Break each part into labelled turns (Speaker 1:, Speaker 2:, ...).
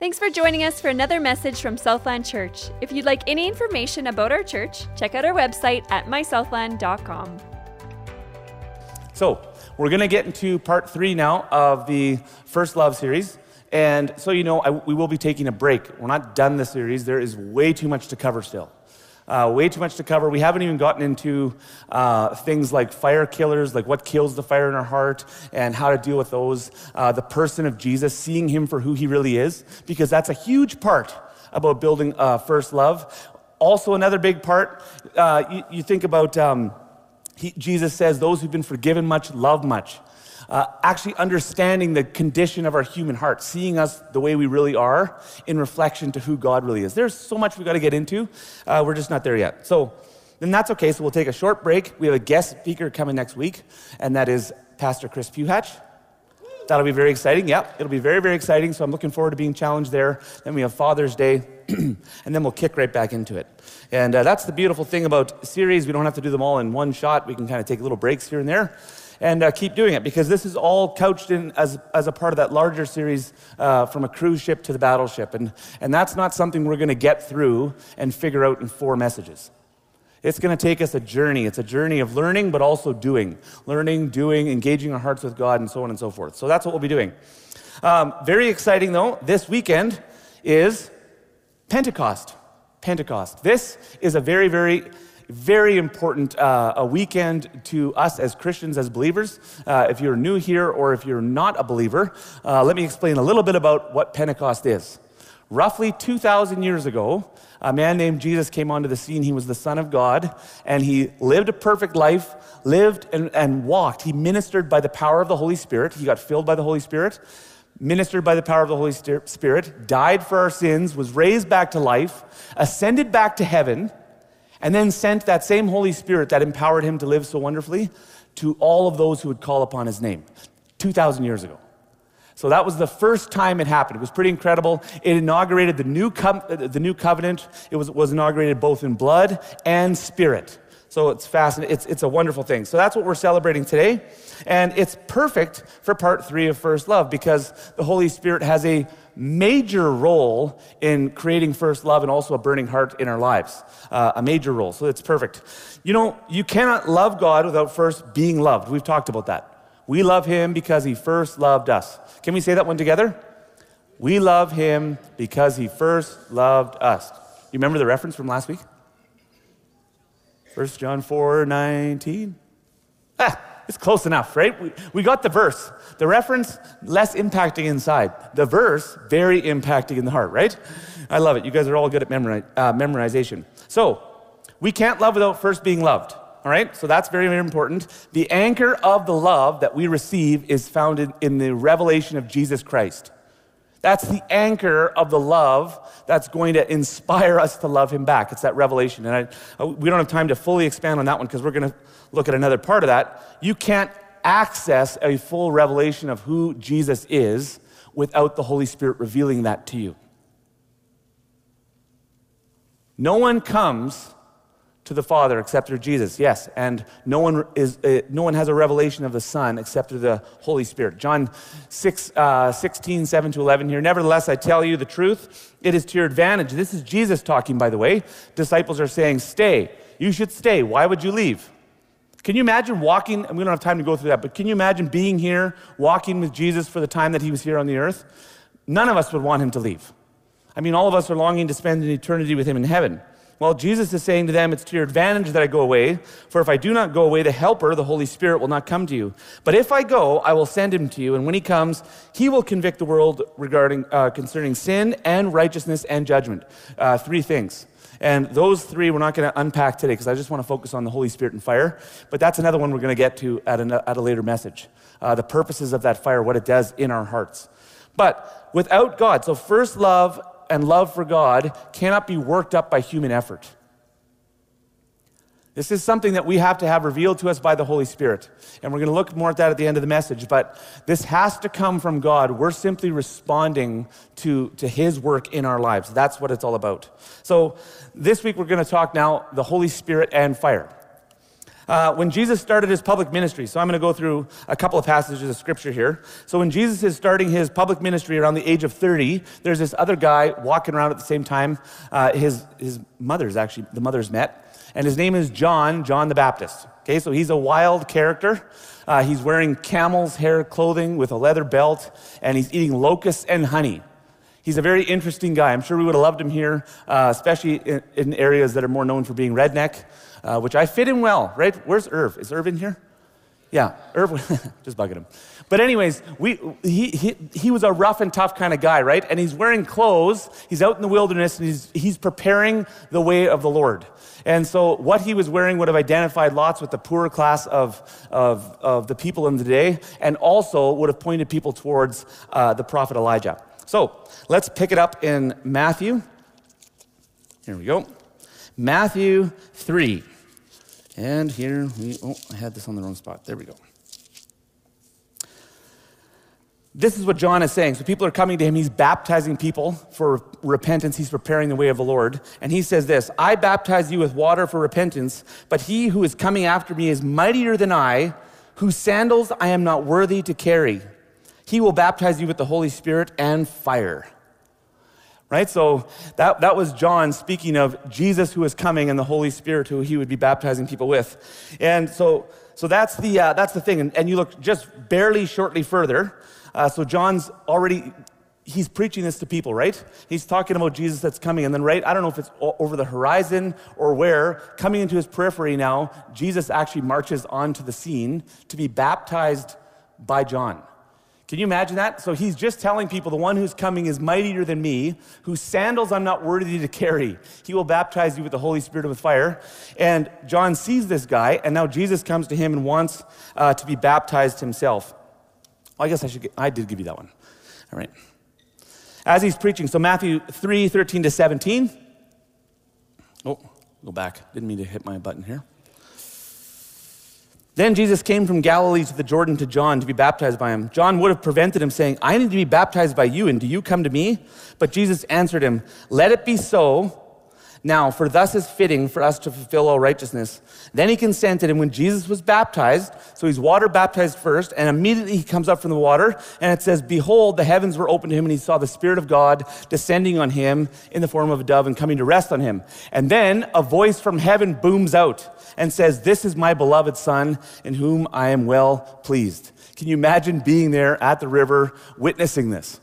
Speaker 1: Thanks for joining us for another message from Southland Church. If you'd like any information about our church, check out our website at mysouthland.com.
Speaker 2: So, we're going to get into part three now of the First Love series. And so, you know, I, we will be taking a break. We're not done the series, there is way too much to cover still. Uh, way too much to cover. We haven't even gotten into uh, things like fire killers, like what kills the fire in our heart, and how to deal with those. Uh, the person of Jesus, seeing him for who he really is, because that's a huge part about building uh, first love. Also, another big part, uh, you, you, think about um, he, Jesus says, Those who've been forgiven much love much uh, actually understanding the condition of our human heart, seeing us the way we really are in reflection to who God really is. There's so much we've got to get into. Uh, we're just not there yet. So, then that's okay. So, we'll take a short break. We have a guest speaker coming next week, and that is Pastor Chris Puhatch. That'll be very exciting. Yep, it'll be very, very exciting. So I'm looking forward to being challenged there. Then we have Father's Day, and then we'll kick right back into it. And uh, that's the beautiful thing about series. We don't have to do them all in one shot. We can kind of take little breaks here and there and uh, keep doing it because this is all couched in as, as a part of that larger series uh, from a cruise ship to the battleship. And, and that's not something we're going to get through and figure out in four messages. It's going to take us a journey. It's a journey of learning, but also doing. Learning, doing, engaging our hearts with God, and so on and so forth. So that's what we'll be doing. Um, very exciting, though, this weekend is Pentecost. Pentecost. This is a very, very very important uh, a weekend to us as Christians, as believers. Uh, if you're new here or if you're not a believer, uh, let me explain a little bit about what Pentecost is. Roughly 2,000 years ago, a man named Jesus came onto the scene. He was the Son of God, and he lived a perfect life, lived and, and walked. He ministered by the power of the Holy Spirit. He got filled by the Holy Spirit ministered by the power of the Holy Spirit, died for our sins, was raised back to life, ascended back to heaven, and then sent that same Holy Spirit that empowered him to live so wonderfully to all of those who would call upon his name 2,000 years ago. So that was the first time it happened. It was pretty incredible. It inaugurated the new, the new covenant. It was, was inaugurated both in blood and spirit. So it's fascinating. It's, it's a wonderful thing. So that's what we're celebrating today. And it's perfect for part three of First Love because the Holy Spirit has a major role in creating first love and also a burning heart in our lives. Uh, a major role. So it's perfect. You know, you cannot love God without first being loved. We've talked about that. We love him because he first loved us. Can we say that one together? We love him because he first loved us. You remember the reference from last week? 1 John 4 19. Ah, it's close enough, right? We, we got the verse. The reference, less impacting inside. The verse, very impacting in the heart, right? I love it. You guys are all good at memori- uh, memorization. So, we can't love without first being loved. All right, so that's very, very important. The anchor of the love that we receive is founded in the revelation of Jesus Christ. That's the anchor of the love that's going to inspire us to love him back. It's that revelation. And I, uh, we don't have time to fully expand on that one because we're going to look at another part of that. You can't access a full revelation of who Jesus is without the Holy Spirit revealing that to you. No one comes to the Father except through Jesus. Yes, and no one is uh, no one has a revelation of the Son except through the Holy Spirit. John 6, uh, 16, 7 to 11 here. Nevertheless, I tell you the truth. It is to your advantage. This is Jesus talking, by the way. Disciples are saying, Stay. You should stay. Why would you leave? Can you imagine walking? And we don't have time to go through that, but can you imagine being here, walking with Jesus for the time that he was here on the earth? None of us would want him to leave. I mean, all of us are longing to spend an eternity with him in heaven. Well, Jesus is saying to them, It's to your advantage that I go away, for if I do not go away, the Helper, the Holy Spirit, will not come to you. But if I go, I will send him to you, and when he comes, he will convict the world regarding, uh, concerning sin and righteousness and judgment. Uh, three things. And those three we're not going to unpack today because I just want to focus on the Holy Spirit and fire. But that's another one we're going to get to at a, at a later message. Uh, the purposes of that fire, what it does in our hearts. But without God, so first love and love for God cannot be worked up by human effort. This is something that we have to have revealed to us by the Holy Spirit. And we're going to look more at that at the end of the message. But this has to come from God. We're simply responding to, to His work in our lives. That's what it's all about. So this week we're going to talk now the Holy Spirit and fire. Uh, when Jesus started his public ministry, so I'm going to go through a couple of passages of scripture here. So when Jesus is starting his public ministry around the age of 30, there's this other guy walking around at the same time. Uh, his, his mother's actually, the mother's met, and his name is John, John the Baptist. Okay, so he's a wild character. Uh, he's wearing camel's hair clothing with a leather belt, and he's eating locusts and honey. He's a very interesting guy. I'm sure we would have loved him here, uh, especially in, in, areas that are more known for being redneck, uh, which I fit in well, right? Where's Irv? Is Irv in here? Yeah, Irv, just bugging him. But anyways, we, he, he, he was a rough and tough kind of guy, right? And he's wearing clothes. He's out in the wilderness and he's, he's preparing the way of the Lord. And so what he was wearing would have identified lots with the poorer class of, of, of the people in the day and also would have pointed people towards uh, the prophet Elijah. So let's pick it up in Matthew. Here we go. Matthew 3. And here we, oh, I had this on the wrong spot. There we go. This is what John is saying. So people are coming to him. He's baptizing people for repentance. He's preparing the way of the Lord. And he says this I baptize you with water for repentance, but he who is coming after me is mightier than I, whose sandals I am not worthy to carry. He will baptize you with the Holy Spirit and fire. Right? So that, that was John speaking of Jesus who is coming and the Holy Spirit who he would be baptizing people with. And so, so that's, the, uh, that's the thing. And, and you look just barely shortly further. Uh, so John's already, he's preaching this to people, right? He's talking about Jesus that's coming. And then, right, I don't know if it's over the horizon or where, coming into his periphery now, Jesus actually marches onto the scene to be baptized by John. Can you imagine that? So he's just telling people the one who's coming is mightier than me, whose sandals I'm not worthy to carry. He will baptize you with the Holy Spirit and with fire. And John sees this guy, and now Jesus comes to him and wants uh, to be baptized himself. Well, I guess I should. Get, I did give you that one. All right. As he's preaching, so Matthew 3, 13 to 17. Oh, go back. Didn't mean to hit my button here. Then Jesus came from Galilee to the Jordan to John to be baptized by him. John would have prevented him, saying, I need to be baptized by you, and do you come to me? But Jesus answered him, Let it be so. Now, for thus is fitting for us to fulfill all righteousness. Then he consented, and when Jesus was baptized, so he's water baptized first, and immediately he comes up from the water, and it says, Behold, the heavens were opened to him, and he saw the Spirit of God descending on him in the form of a dove and coming to rest on him. And then a voice from heaven booms out and says, This is my beloved Son, in whom I am well pleased. Can you imagine being there at the river witnessing this?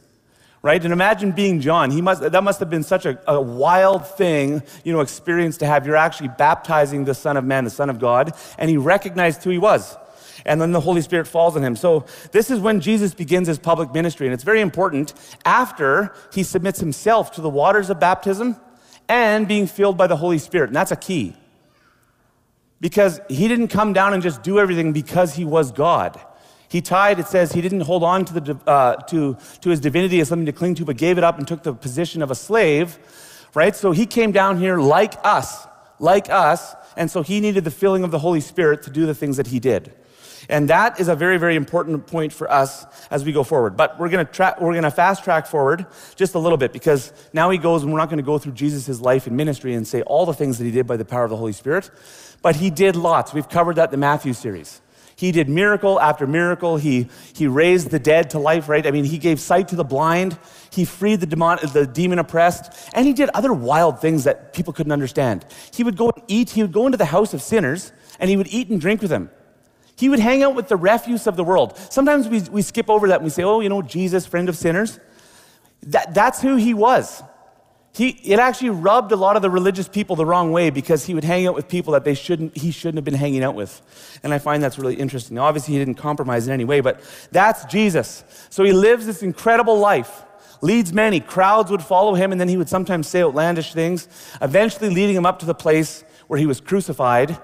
Speaker 2: Right? And imagine being John. He must, that must have been such a, a wild thing, you know, experience to have. You're actually baptizing the Son of Man, the Son of God, and he recognized who he was. And then the Holy Spirit falls on him. So this is when Jesus begins his public ministry. And it's very important after he submits himself to the waters of baptism and being filled by the Holy Spirit. And that's a key. Because he didn't come down and just do everything because he was God. He tied, it says, he didn't hold on to, the, uh, to, to his divinity as something to cling to, but gave it up and took the position of a slave, right? So he came down here like us, like us, and so he needed the filling of the Holy Spirit to do the things that he did. And that is a very, very important point for us as we go forward. But we're to tra- we're to fast track forward just a little bit because now he goes, and we're not going to go through Jesus' life and ministry and say all the things that he did by the power of the Holy Spirit, but he did lots. We've covered that in the Matthew series. He did miracle after miracle. He, he raised the dead to life, right? I mean, he gave sight to the blind. He freed the demon, the demon oppressed. And he did other wild things that people couldn't understand. He would go and eat, he would go into the house of sinners, and he would eat and drink with them. He would hang out with the refuse of the world. Sometimes we, we skip over that and we say, oh, you know, Jesus, friend of sinners. That, that's who he was. He, it actually rubbed a lot of the religious people the wrong way because he would hang out with people that they shouldn't, he shouldn't have been hanging out with. And I find that's really interesting. Obviously, he didn't compromise in any way, but that's Jesus. So he lives this incredible life, leads many. Crowds would follow him, and then he would sometimes say outlandish things, eventually leading him up to the place where he was crucified.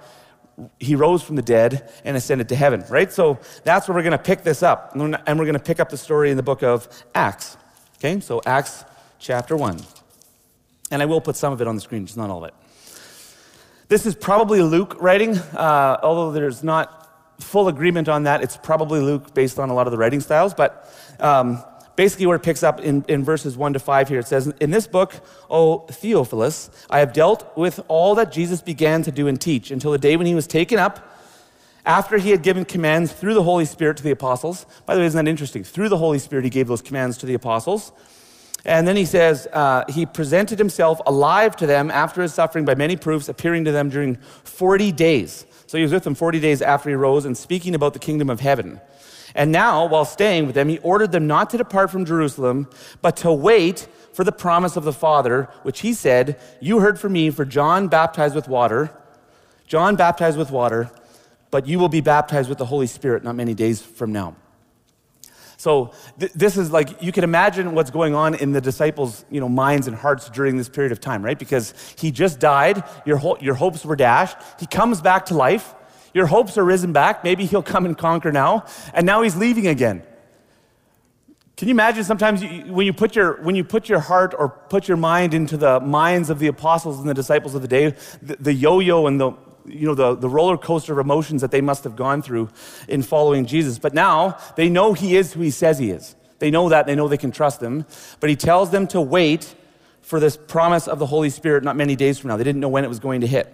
Speaker 2: He rose from the dead and ascended to heaven, right? So that's where we're going to pick this up. And we're going to pick up the story in the book of Acts. Okay, so Acts chapter 1. And I will put some of it on the screen, just not all of it. This is probably Luke writing, uh, although there's not full agreement on that. It's probably Luke based on a lot of the writing styles. But um, basically, where it picks up in, in verses 1 to 5 here, it says, In this book, O Theophilus, I have dealt with all that Jesus began to do and teach until the day when he was taken up after he had given commands through the Holy Spirit to the apostles. By the way, isn't that interesting? Through the Holy Spirit, he gave those commands to the apostles. And then he says, uh, he presented himself alive to them after his suffering by many proofs, appearing to them during 40 days. So he was with them 40 days after he rose and speaking about the kingdom of heaven. And now, while staying with them, he ordered them not to depart from Jerusalem, but to wait for the promise of the Father, which he said, You heard from me, for John baptized with water. John baptized with water, but you will be baptized with the Holy Spirit not many days from now. So th- this is like you can imagine what's going on in the disciples' you know, minds and hearts during this period of time, right? Because he just died, your, ho- your hopes were dashed. He comes back to life, your hopes are risen back. Maybe he'll come and conquer now, and now he's leaving again. Can you imagine sometimes you, when, you put your, when you put your heart or put your mind into the minds of the apostles and the disciples of the day, the, the yo yo and the, you know, the, the roller coaster of emotions that they must have gone through in following Jesus. But now they know he is who he says he is. They know that, they know they can trust him. But he tells them to wait for this promise of the Holy Spirit not many days from now. They didn't know when it was going to hit.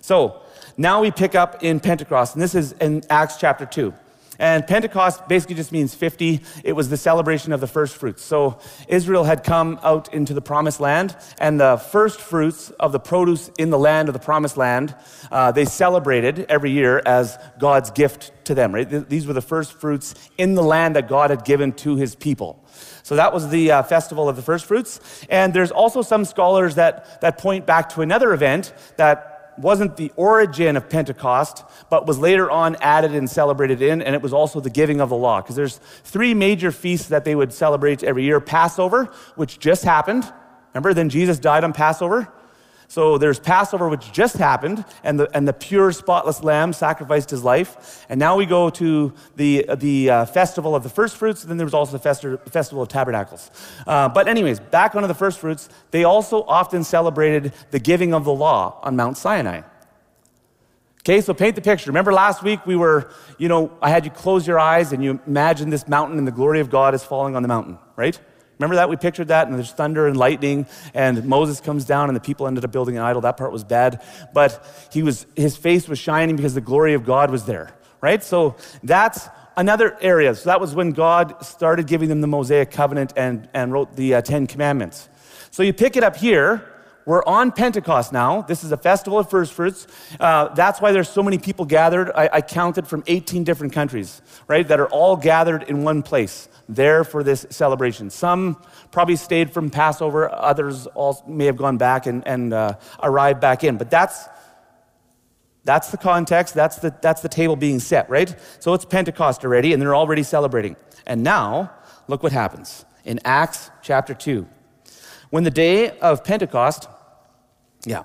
Speaker 2: So now we pick up in Pentecost, and this is in Acts chapter 2. And Pentecost basically just means 50. It was the celebration of the first fruits. So Israel had come out into the promised land, and the first fruits of the produce in the land of the promised land, uh, they celebrated every year as God's gift to them, right? These were the first fruits in the land that God had given to his people. So that was the uh, festival of the first fruits. And there's also some scholars that, that point back to another event that wasn't the origin of Pentecost, but was later on added and celebrated in, and it was also the giving of the law. Because there's three major feasts that they would celebrate every year Passover, which just happened. Remember, then Jesus died on Passover. So there's Passover, which just happened, and the, and the pure, spotless lamb sacrificed his life. And now we go to the, the uh, festival of the first fruits, and then there was also the festi- festival of tabernacles. Uh, but, anyways, back onto the first fruits, they also often celebrated the giving of the law on Mount Sinai. Okay, so paint the picture. Remember last week we were, you know, I had you close your eyes and you imagine this mountain and the glory of God is falling on the mountain, right? Remember that? We pictured that, and there's thunder and lightning, and Moses comes down, and the people ended up building an idol. That part was bad. But he was, his face was shining because the glory of God was there, right? So that's another area. So that was when God started giving them the Mosaic covenant and, and wrote the uh, Ten Commandments. So you pick it up here. We're on Pentecost now. This is a festival of first fruits. Uh, that's why there's so many people gathered. I, I counted from 18 different countries, right, that are all gathered in one place there for this celebration. Some probably stayed from Passover, others all may have gone back and, and uh, arrived back in. But that's, that's the context, that's the, that's the table being set, right? So it's Pentecost already, and they're already celebrating. And now, look what happens in Acts chapter 2. When the day of Pentecost, yeah,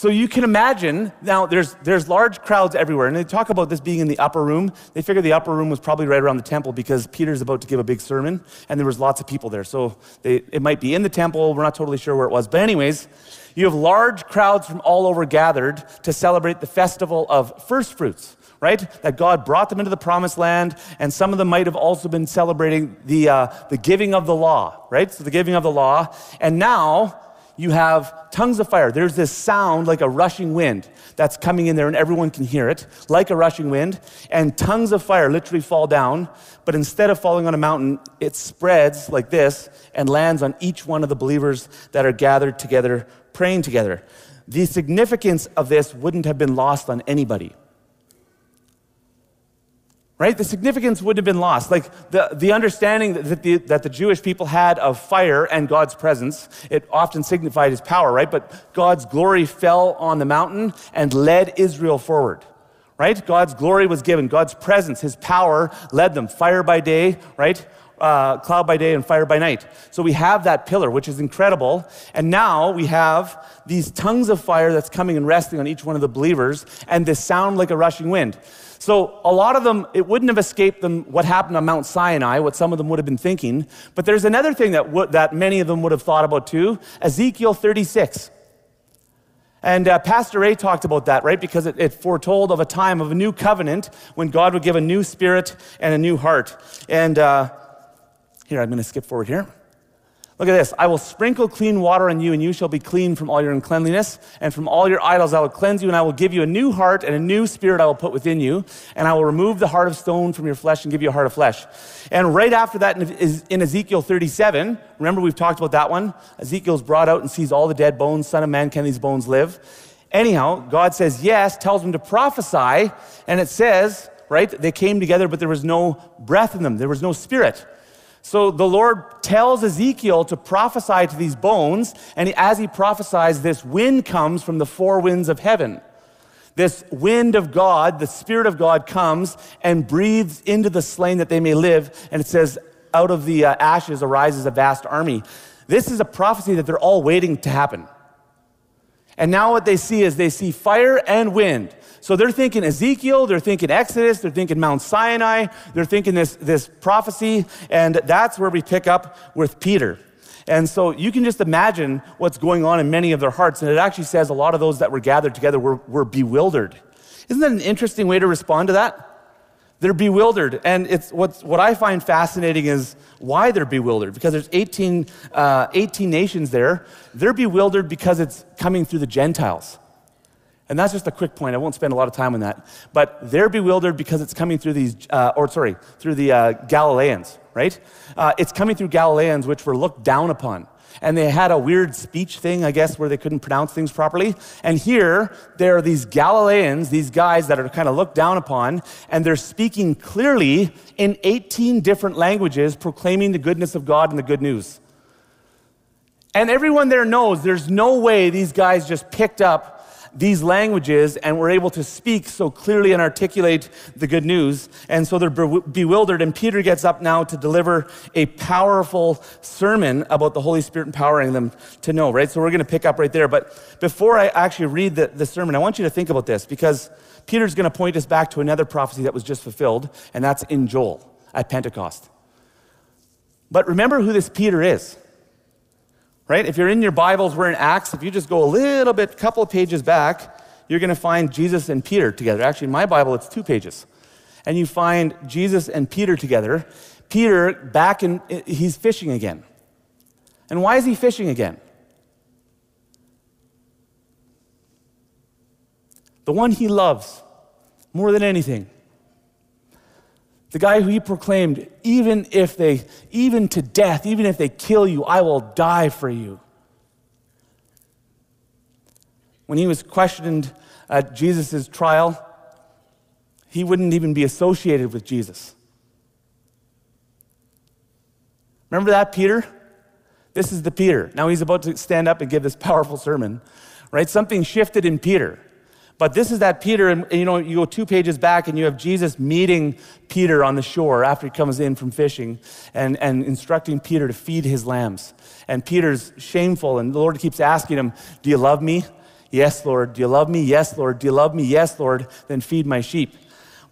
Speaker 2: So you can imagine, now there's, there's large crowds everywhere, and they talk about this being in the upper room. They figure the upper room was probably right around the temple because Peter's about to give a big sermon, and there was lots of people there. So they, it might be in the temple, we're not totally sure where it was. But anyways, you have large crowds from all over gathered to celebrate the festival of first fruits, right? That God brought them into the promised land, and some of them might have also been celebrating the, uh, the giving of the law, right? So the giving of the law. And now, you have tongues of fire. There's this sound like a rushing wind that's coming in there, and everyone can hear it, like a rushing wind. And tongues of fire literally fall down, but instead of falling on a mountain, it spreads like this and lands on each one of the believers that are gathered together, praying together. The significance of this wouldn't have been lost on anybody right? The significance wouldn't have been lost. Like the, the understanding that the, that the Jewish people had of fire and God's presence, it often signified his power, right? But God's glory fell on the mountain and led Israel forward, right? God's glory was given, God's presence, his power led them. Fire by day, right? Uh, cloud by day and fire by night. So we have that pillar, which is incredible. And now we have these tongues of fire that's coming and resting on each one of the believers, and this sound like a rushing wind. So a lot of them, it wouldn't have escaped them what happened on Mount Sinai, what some of them would have been thinking. But there's another thing that, w- that many of them would have thought about too Ezekiel 36. And uh, Pastor Ray talked about that, right? Because it, it, foretold of a time of a new covenant when God would give a new spirit and a new heart. And uh, here, I'm going to skip forward here. Look at this. I will sprinkle clean water on you, and you shall be clean from all your uncleanliness. And from all your idols I will cleanse you, and I will give you a new heart, and a new spirit I will put within you. And I will remove the heart of stone from your flesh and give you a heart of flesh. And right after that, in Ezekiel 37, remember we've talked about that one? Ezekiel's brought out and sees all the dead bones. Son of man, can these bones live? Anyhow, God says yes, tells him to prophesy, and it says, right, they came together, but there was no breath in them, there was no spirit. So the Lord tells Ezekiel to prophesy to these bones, and as he prophesies, this wind comes from the four winds of heaven. This wind of God, the Spirit of God, comes and breathes into the slain that they may live. And it says, out of the uh, ashes arises a vast army. This is a prophecy that they're all waiting to happen. And now what they see is they see fire and wind. So they're thinking Ezekiel, they're thinking Exodus, they're thinking Mount Sinai, they're thinking this, this prophecy, and that's where we pick up with Peter. And so you can just imagine what's going on in many of their hearts. And it actually says a lot of those that were gathered together were, were bewildered. Isn't that an interesting way to respond to that? They're bewildered. And it's what's, what I find fascinating is why they're bewildered. Because there's 18, uh, 18 nations there. They're bewildered because it's coming through the Gentiles. And that's just a quick point. I won't spend a lot of time on that. But they're bewildered because it's coming through these, uh, or sorry, through the uh, Galileans, right? Uh, it's coming through Galileans, which were looked down upon. And they had a weird speech thing, I guess, where they couldn't pronounce things properly. And here, there are these Galileans, these guys that are kind of looked down upon, and they're speaking clearly in 18 different languages, proclaiming the goodness of God and the good news. And everyone there knows there's no way these guys just picked up these languages and were able to speak so clearly and articulate the good news. And so they're bewildered. And Peter gets up now to deliver a powerful sermon about the Holy Spirit empowering them to know, right? So we're going to pick up right there. But before I actually read the, the sermon, I want you to think about this because Peter's going to point us back to another prophecy that was just fulfilled, and that's in Joel at Pentecost. But remember who this Peter is right? If you're in your Bibles, we're in Acts. If you just go a little bit, couple of pages back, you're going to find Jesus and Peter together. Actually, in my Bible, it's two pages. And you find Jesus and Peter together. Peter back in, he's fishing again. And why is he fishing again? The one he loves more than anything the guy who he proclaimed, even if they, even to death, even if they kill you, I will die for you. When he was questioned at Jesus' trial, he wouldn't even be associated with Jesus. Remember that, Peter? This is the Peter. Now he's about to stand up and give this powerful sermon, right? Something shifted in Peter. But this is that Peter, and you know, you go two pages back and you have Jesus meeting Peter on the shore after he comes in from fishing and, and instructing Peter to feed his lambs. And Peter's shameful, and the Lord keeps asking him, Do you love me? Yes, Lord. Do you love me? Yes, Lord. Do you love me? Yes, Lord. Then feed my sheep.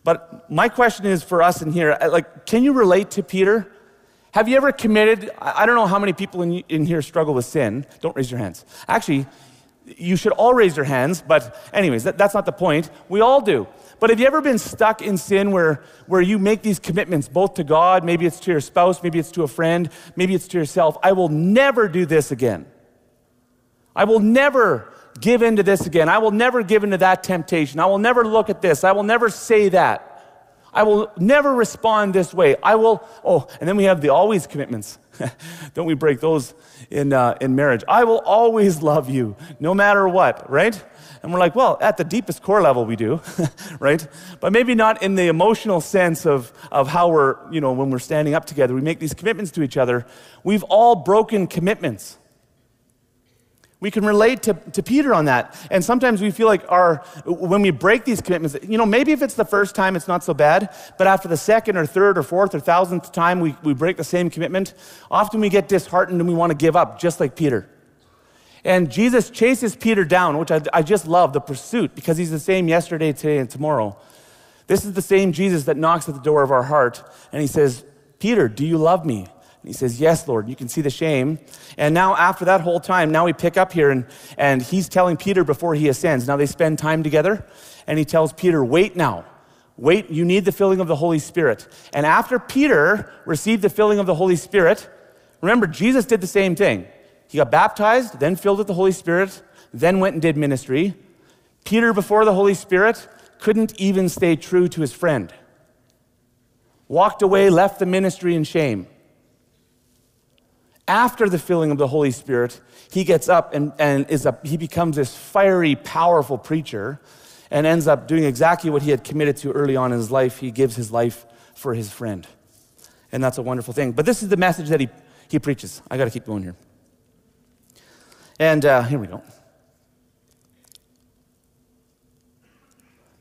Speaker 2: But my question is for us in here, like, can you relate to Peter? Have you ever committed? I don't know how many people in, in here struggle with sin. Don't raise your hands. Actually, you should all raise your hands, but, anyways, that, that's not the point. We all do. But have you ever been stuck in sin where, where you make these commitments, both to God, maybe it's to your spouse, maybe it's to a friend, maybe it's to yourself? I will never do this again. I will never give in to this again. I will never give in to that temptation. I will never look at this. I will never say that. I will never respond this way. I will, oh, and then we have the always commitments. Don't we break those in, uh, in marriage? I will always love you, no matter what, right? And we're like, well, at the deepest core level, we do, right? But maybe not in the emotional sense of, of how we're, you know, when we're standing up together, we make these commitments to each other. We've all broken commitments. We can relate to, to Peter on that. And sometimes we feel like our, when we break these commitments, you know, maybe if it's the first time, it's not so bad. But after the second or third or fourth or thousandth time we, we break the same commitment, often we get disheartened and we want to give up, just like Peter. And Jesus chases Peter down, which I, I just love the pursuit because he's the same yesterday, today, and tomorrow. This is the same Jesus that knocks at the door of our heart and he says, Peter, do you love me? He says, Yes, Lord. You can see the shame. And now, after that whole time, now we pick up here, and, and he's telling Peter before he ascends. Now they spend time together, and he tells Peter, Wait now. Wait, you need the filling of the Holy Spirit. And after Peter received the filling of the Holy Spirit, remember, Jesus did the same thing. He got baptized, then filled with the Holy Spirit, then went and did ministry. Peter, before the Holy Spirit, couldn't even stay true to his friend. Walked away, left the ministry in shame after the filling of the Holy Spirit, he gets up and, and is a, he becomes this fiery, powerful preacher and ends up doing exactly what he had committed to early on in his life. He gives his life for his friend. And that's a wonderful thing. But this is the message that he, he preaches. I got to keep going here. And uh, here we go.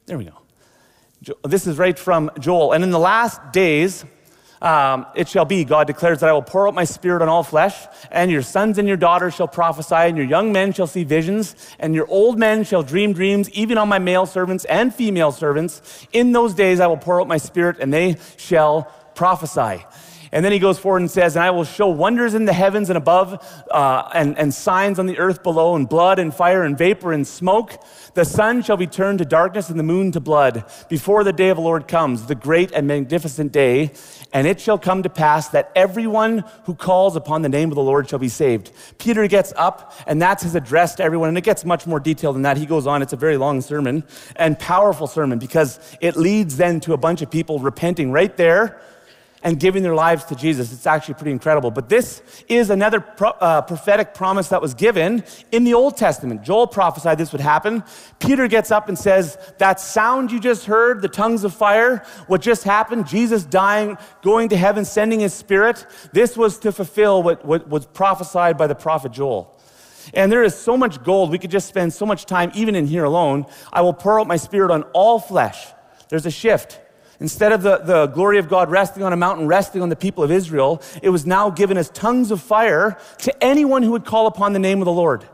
Speaker 2: There we go. This is right from Joel. And in the last days, um, it shall be, God declares, that I will pour out my spirit on all flesh, and your sons and your daughters shall prophesy, and your young men shall see visions, and your old men shall dream dreams, even on my male servants and female servants. In those days I will pour out my spirit, and they shall prophesy. And then he goes forward and says, And I will show wonders in the heavens and above, uh, and, and signs on the earth below, and blood and fire and vapor and smoke. The sun shall be turned to darkness and the moon to blood before the day of the Lord comes, the great and magnificent day. And it shall come to pass that everyone who calls upon the name of the Lord shall be saved. Peter gets up, and that's his address to everyone. And it gets much more detailed than that. He goes on. It's a very long sermon and powerful sermon because it leads then to a bunch of people repenting right there and giving their lives to Jesus. It's actually pretty incredible. But this is another pro- uh, prophetic promise that was given in the Old Testament. Joel prophesied this would happen. Peter gets up and says, That sound you just heard, the tongues of fire, what just happened, Jesus dying, going to heaven, sending his spirit, this was to fulfill what, what was prophesied by the prophet Joel. And there is so much gold, we could just spend so much time, even in here alone. I will pour out my spirit on all flesh. There's a shift. Instead of the, the glory of God resting on a mountain, resting on the people of Israel, it was now given as tongues of fire to anyone who would call upon the name of the Lord.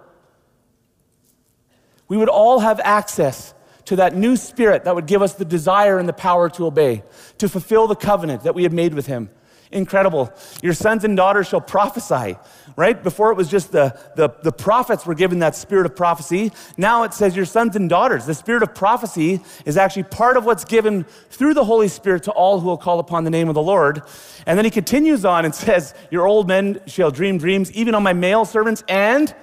Speaker 2: We would all have access to that new spirit that would give us the desire and the power to obey, to fulfill the covenant that we have made with Him. Incredible. Your sons and daughters shall prophesy, right? Before it was just the, the, the prophets were given that spirit of prophecy. Now it says your sons and daughters. The spirit of prophecy is actually part of what's given through the Holy Spirit to all who will call upon the name of the Lord. And then he continues on and says, Your old men shall dream dreams, even on my male servants and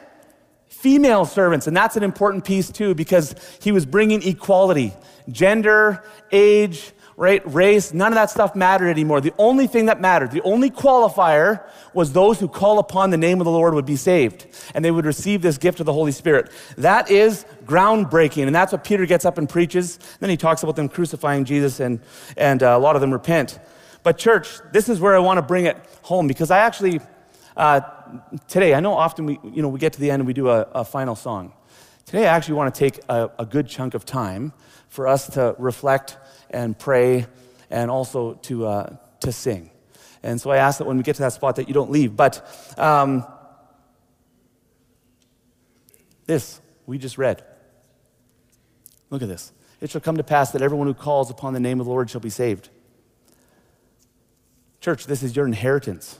Speaker 2: female servants. And that's an important piece too, because he was bringing equality, gender, age, right? Race, none of that stuff mattered anymore. The only thing that mattered, the only qualifier was those who call upon the name of the Lord would be saved and they would receive this gift of the Holy Spirit. That is groundbreaking. And that's what Peter gets up and preaches. Then he talks about them crucifying Jesus and, and uh, a lot of them repent. But, church, this is where I want to bring it home because I actually, uh, today, I know often we, you know, we get to the end and we do a, a final song. Today, I actually want to take a, a good chunk of time for us to reflect and pray and also to, uh, to sing. And so I ask that when we get to that spot that you don't leave. But um, this we just read. Look at this. It shall come to pass that everyone who calls upon the name of the Lord shall be saved. Church, this is your inheritance.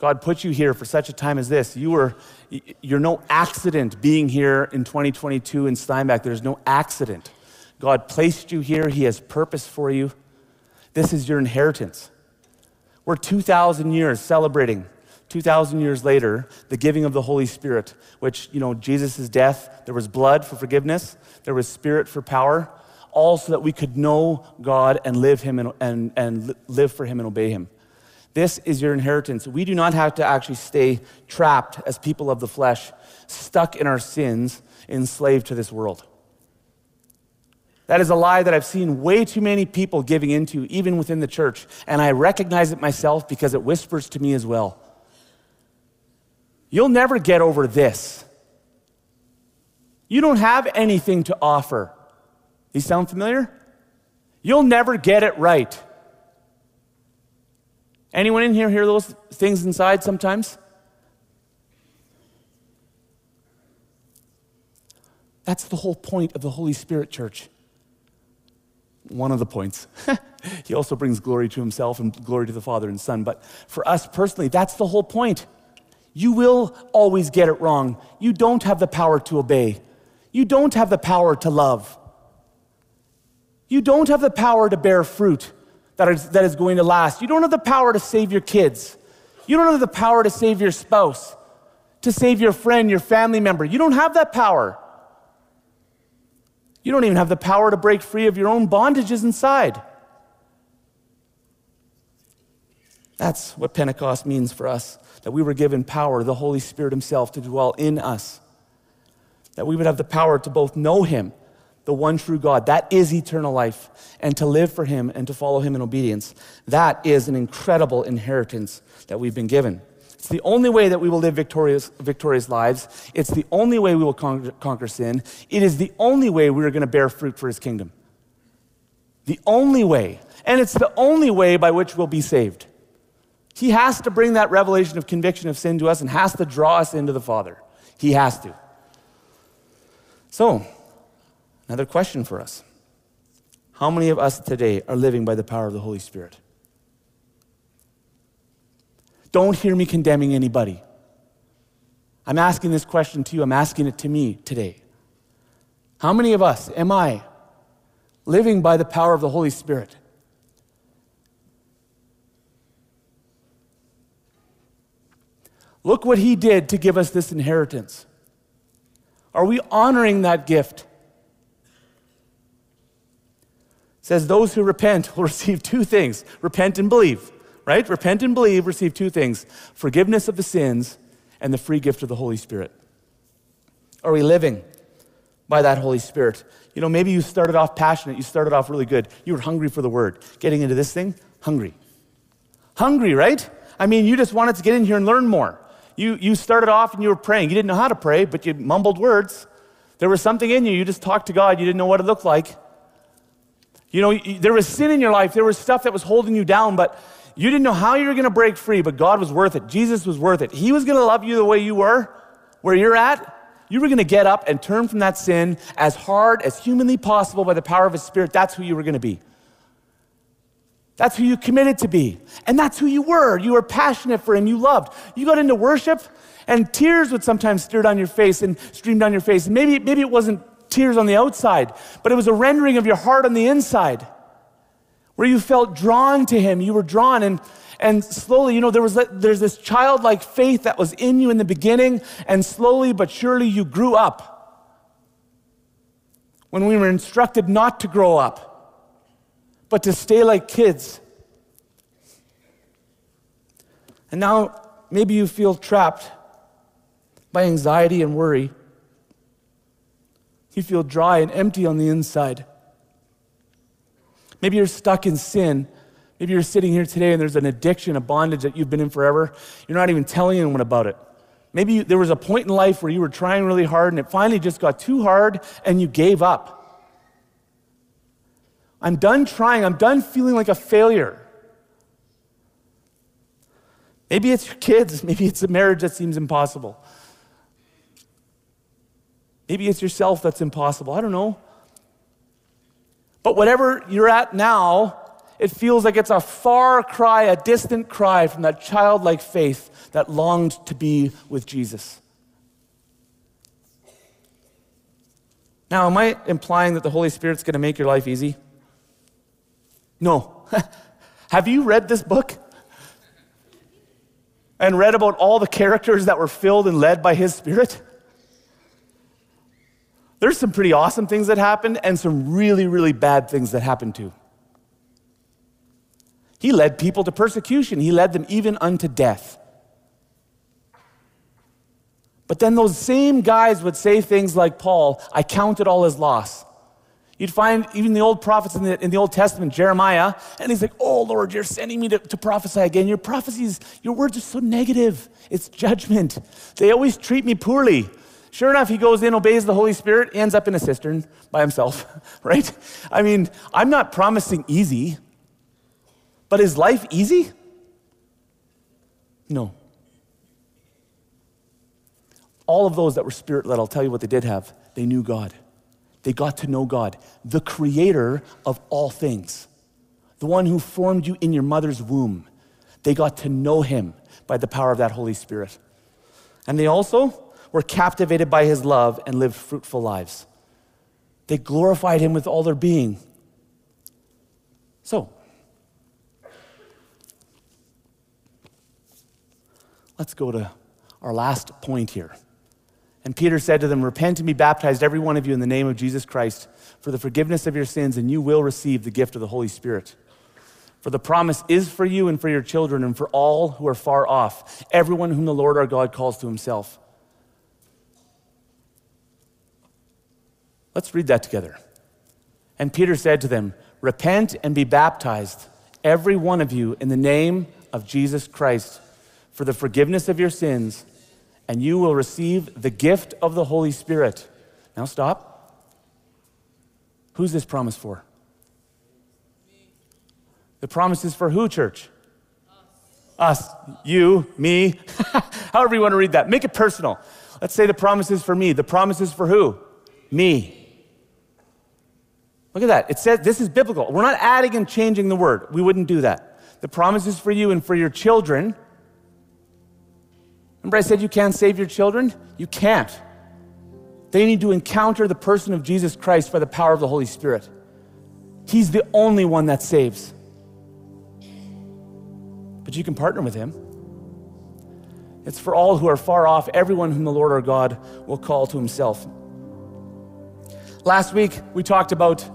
Speaker 2: God put you here for such a time as this. You were, you're no accident being here in 2022 in Steinbach. There's no accident. God placed you here, He has purpose for you. This is your inheritance. We're 2,000 years celebrating, 2,000 years later, the giving of the Holy Spirit, which, you know, Jesus' death, there was blood for forgiveness, there was spirit for power, all so that we could know God and live Him and, and, and live for Him and obey Him. This is your inheritance. We do not have to actually stay trapped as people of the flesh, stuck in our sins, enslaved to this world. That is a lie that I've seen way too many people giving into, even within the church. And I recognize it myself because it whispers to me as well. You'll never get over this. You don't have anything to offer. These sound familiar? You'll never get it right. Anyone in here hear those things inside sometimes? That's the whole point of the Holy Spirit, church. one of the points. he also brings glory to himself and glory to the Father and Son. But for us personally, that's the whole point. You will always get it wrong. You don't have the power to obey. You don't have the power to love. You don't have the power to bear fruit that is, that is going to last. You don't have the power to save your kids. You don't have the power to save your spouse, to save your friend, your family member. You don't have that power. You don't even have the power to break free of your own bondages inside. That's what Pentecost means for us that we were given power, the Holy Spirit Himself, to dwell in us. That we would have the power to both know Him, the one true God, that is eternal life, and to live for Him and to follow Him in obedience. That is an incredible inheritance that we've been given. It's the only way that we will live victorious, victorious lives. It's the only way we will conquer, conquer sin. It is the only way we are going to bear fruit for His kingdom. The only way. And it's the only way by which we'll be saved. He has to bring that revelation of conviction of sin to us and has to draw us into the Father. He has to. So, another question for us How many of us today are living by the power of the Holy Spirit? Don't hear me condemning anybody. I'm asking this question to you, I'm asking it to me today. How many of us am I living by the power of the Holy Spirit? Look what he did to give us this inheritance. Are we honoring that gift? It says those who repent will receive two things repent and believe, right? Repent and believe, receive two things forgiveness of the sins and the free gift of the Holy Spirit. Are we living by that Holy Spirit? You know, maybe you started off passionate, you started off really good. You were hungry for the word. Getting into this thing, hungry. Hungry, right? I mean, you just wanted to get in here and learn more. You, you started off and you were praying. You didn't know how to pray, but you mumbled words. There was something in you. You just talked to God. You didn't know what it looked like. You know, there was sin in your life. There was stuff that was holding you down, but you didn't know how you were going to break free, but God was worth it. Jesus was worth it. He was going to love you the way you were, where you're at. You were going to get up and turn from that sin as hard as humanly possible by the power of His Spirit. That's who you were going to be. That's who you committed to be. And that's who you were. You were passionate for Him. You loved. You got into worship, and tears would sometimes stir down your face and stream down your face. Maybe, maybe it wasn't tears on the outside, but it was a rendering of your heart on the inside where you felt drawn to Him. You were drawn. And, and slowly, you know, there was, there's this childlike faith that was in you in the beginning, and slowly but surely you grew up. When we were instructed not to grow up but to stay like kids. And now maybe you feel trapped by anxiety and worry. You feel dry and empty on the inside. Maybe you're stuck in sin. Maybe you're sitting here today and there's an addiction, a bondage that you've been in forever. You're not even telling anyone about it. Maybe you, there was a point in life where you were trying really hard and it finally just got too hard and you gave up. I'm done trying. I'm done feeling like a failure. Maybe it's your kids. Maybe it's a marriage that seems impossible. Maybe it's yourself that's impossible. I don't know. But whatever you're at now, it feels like it's a far cry, a distant cry from that childlike faith that longed to be with Jesus. Now, am I implying that the Holy Spirit's going to make your life easy? No. Have you read this book? And read about all the characters that were filled and led by His Spirit? There's some pretty awesome things that happened and some really, really bad things that happened too. He led people to persecution, He led them even unto death. But then those same guys would say things like Paul, I count it all as loss. You'd find even the old prophets in the, in the Old Testament, Jeremiah, and he's like, Oh Lord, you're sending me to, to prophesy again. Your prophecies, your words are so negative. It's judgment. They always treat me poorly. Sure enough, he goes in, obeys the Holy Spirit, ends up in a cistern by himself, right? I mean, I'm not promising easy, but is life easy? No. All of those that were spirit led, I'll tell you what they did have. They knew God. They got to know God, the creator of all things, the one who formed you in your mother's womb. They got to know him by the power of that Holy Spirit. And they also were captivated by his love and lived fruitful lives. They glorified him with all their being. So, let's go to our last point here. And Peter said to them, Repent and be baptized, every one of you, in the name of Jesus Christ, for the forgiveness of your sins, and you will receive the gift of the Holy Spirit. For the promise is for you and for your children and for all who are far off, everyone whom the Lord our God calls to himself. Let's read that together. And Peter said to them, Repent and be baptized, every one of you, in the name of Jesus Christ, for the forgiveness of your sins, and you will receive the gift of the Holy Spirit. Now stop. Who's this promise for? The promise is for who, church? Us. Us. You, me, however you want to read that. Make it personal. Let's say the promise is for me. The promise is for who? Me. Look at that. It says this is biblical. We're not adding and changing the word. We wouldn't do that. The promise is for you and for your children. Remember, I said you can't save your children? You can't. They need to encounter the person of Jesus Christ by the power of the Holy Spirit. He's the only one that saves. But you can partner with Him. It's for all who are far off, everyone whom the Lord our God will call to Himself. Last week, we talked about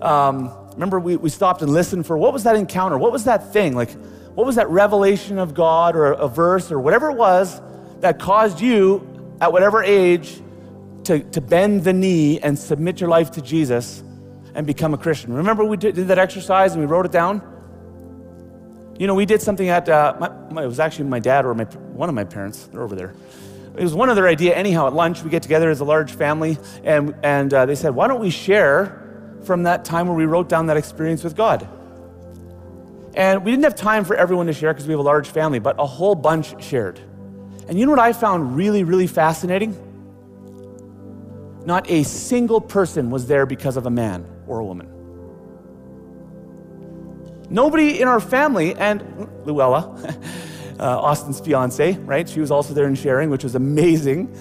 Speaker 2: um, remember we, we stopped and listened for what was that encounter? What was that thing? Like, what was that revelation of God or a, verse or whatever it was that caused you at whatever age to, to bend the knee and submit your life to Jesus and become a Christian? Remember we did, did that exercise and we wrote it down? You know, we did something at, uh, my, my, it was actually my dad or my, one of my parents, they're over there. It was one other idea anyhow at lunch. We get together as a large family and, and uh, they said, why don't we share from that time where we wrote down that experience with God. And we didn't have time for everyone to share because we have a large family, but a whole bunch shared. And you know what I found really, really fascinating? Not a single person was there because of a man or a woman. Nobody in our family, and Luella, uh, Austin's fiance, right? She was also there in sharing, which was amazing.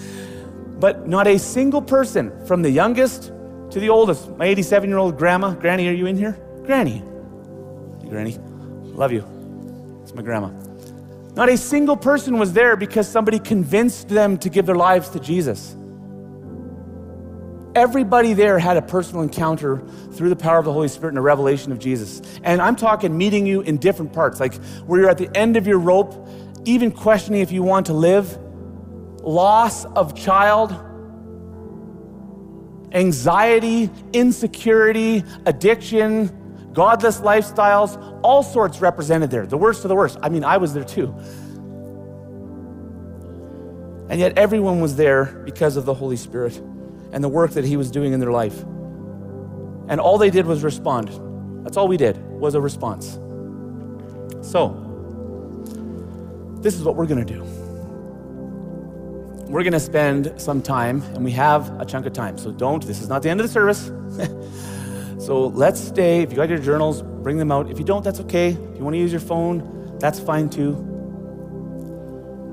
Speaker 2: But not a single person, from the youngest to the oldest, my 87 year old grandma. Granny, are you in here? Granny. Hey, Granny, love you. It's my grandma. Not a single person was there because somebody convinced them to give their lives to Jesus. Everybody there had a personal encounter through the power of the Holy Spirit and a revelation of Jesus. And I'm talking meeting you in different parts, like where you're at the end of your rope, even questioning if you want to live, loss of child, anxiety, insecurity, addiction, godless lifestyles, all sorts represented there. The worst of the worst. I mean, I was there too. And yet, everyone was there because of the Holy Spirit and the work that He was doing in their life. And all they did was respond. That's all we did, was a response. So, this is what we're going to do we're going to spend some time, and we have a chunk of time. So don't, this is not the end of the service. so let's stay. If you got your journals, bring them out. If you don't, that's okay. If you want to use your phone, that's fine too.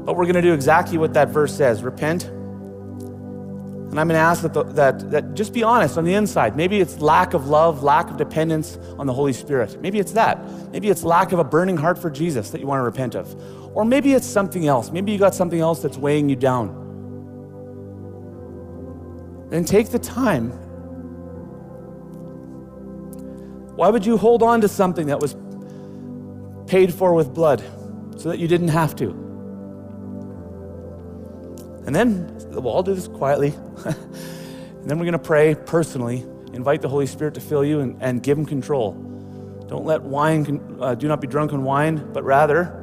Speaker 2: But we're going to do exactly what that verse says repent. And I'm going to ask that, the, that, that just be honest on the inside. Maybe it's lack of love, lack of dependence on the Holy Spirit. Maybe it's that. Maybe it's lack of a burning heart for Jesus that you want to repent of. Or maybe it's something else. Maybe you got something else that's weighing you down then take the time. Why would you hold on to something that was paid for with blood so that you didn't have to? And then we'll all do this quietly. and then we're going to pray personally, invite the Holy Spirit to fill you and, and give him control. Don't let wine, uh, do not be drunk on wine, but rather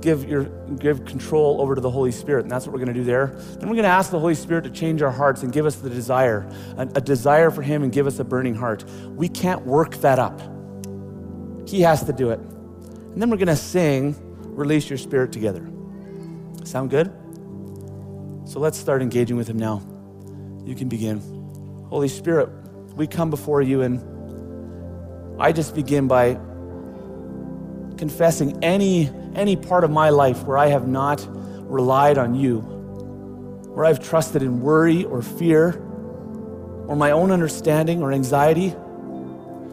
Speaker 2: give, your, give control over to the Holy Spirit. And that's what we're going to do there. Then we're going to ask the Holy Spirit to change our hearts and give us the desire, a, a desire for Him and give us a burning heart. We can't work that up. He has to do it. And then we're going to sing, Release Your Spirit together. Sound good? So let's start engaging with Him now. You can begin. Holy Spirit, we come before you, and I just begin by confessing any, any part of my life where I have not relied on you, where I've trusted in worry or fear or my own understanding or anxiety,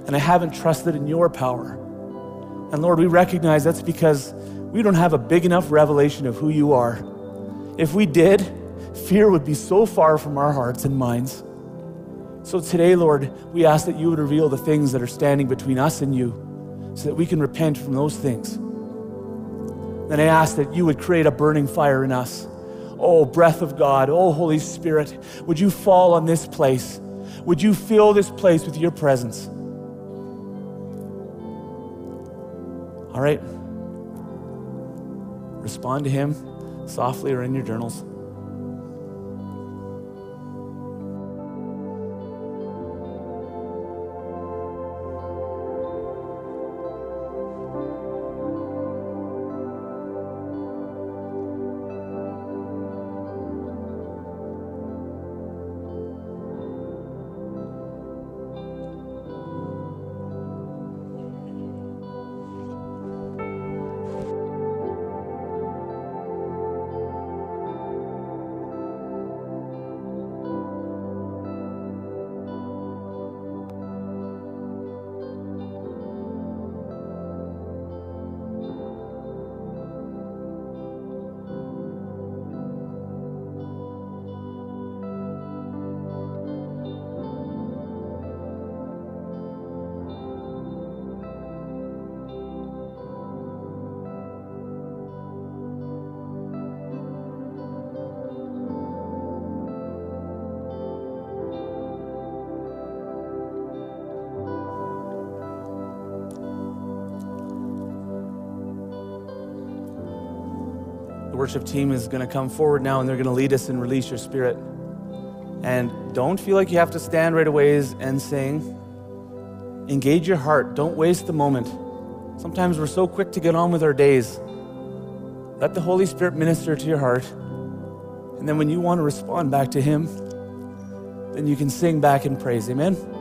Speaker 2: and I haven't trusted in your power. And Lord, we recognize that's because we don't have a big enough revelation of who you are. If we did, fear would be so far from our hearts and minds. So today, Lord, we ask that you would reveal the things that are standing between us and you so that we can repent from those things. Then I ask that you would create a burning fire in us. Oh, breath of God, oh, Holy Spirit, would you fall on this place? Would you fill this place with your presence? All right. Respond to Him softly or in your journals. Worship team is going to come forward now and they're going to lead us and release your spirit. And don't feel like you have to stand right away and sing. Engage your heart. Don't waste the moment. Sometimes we're so quick to get on with our days. Let the Holy Spirit minister to your heart. And then when you want to respond back to Him, then you can sing back and praise. Amen.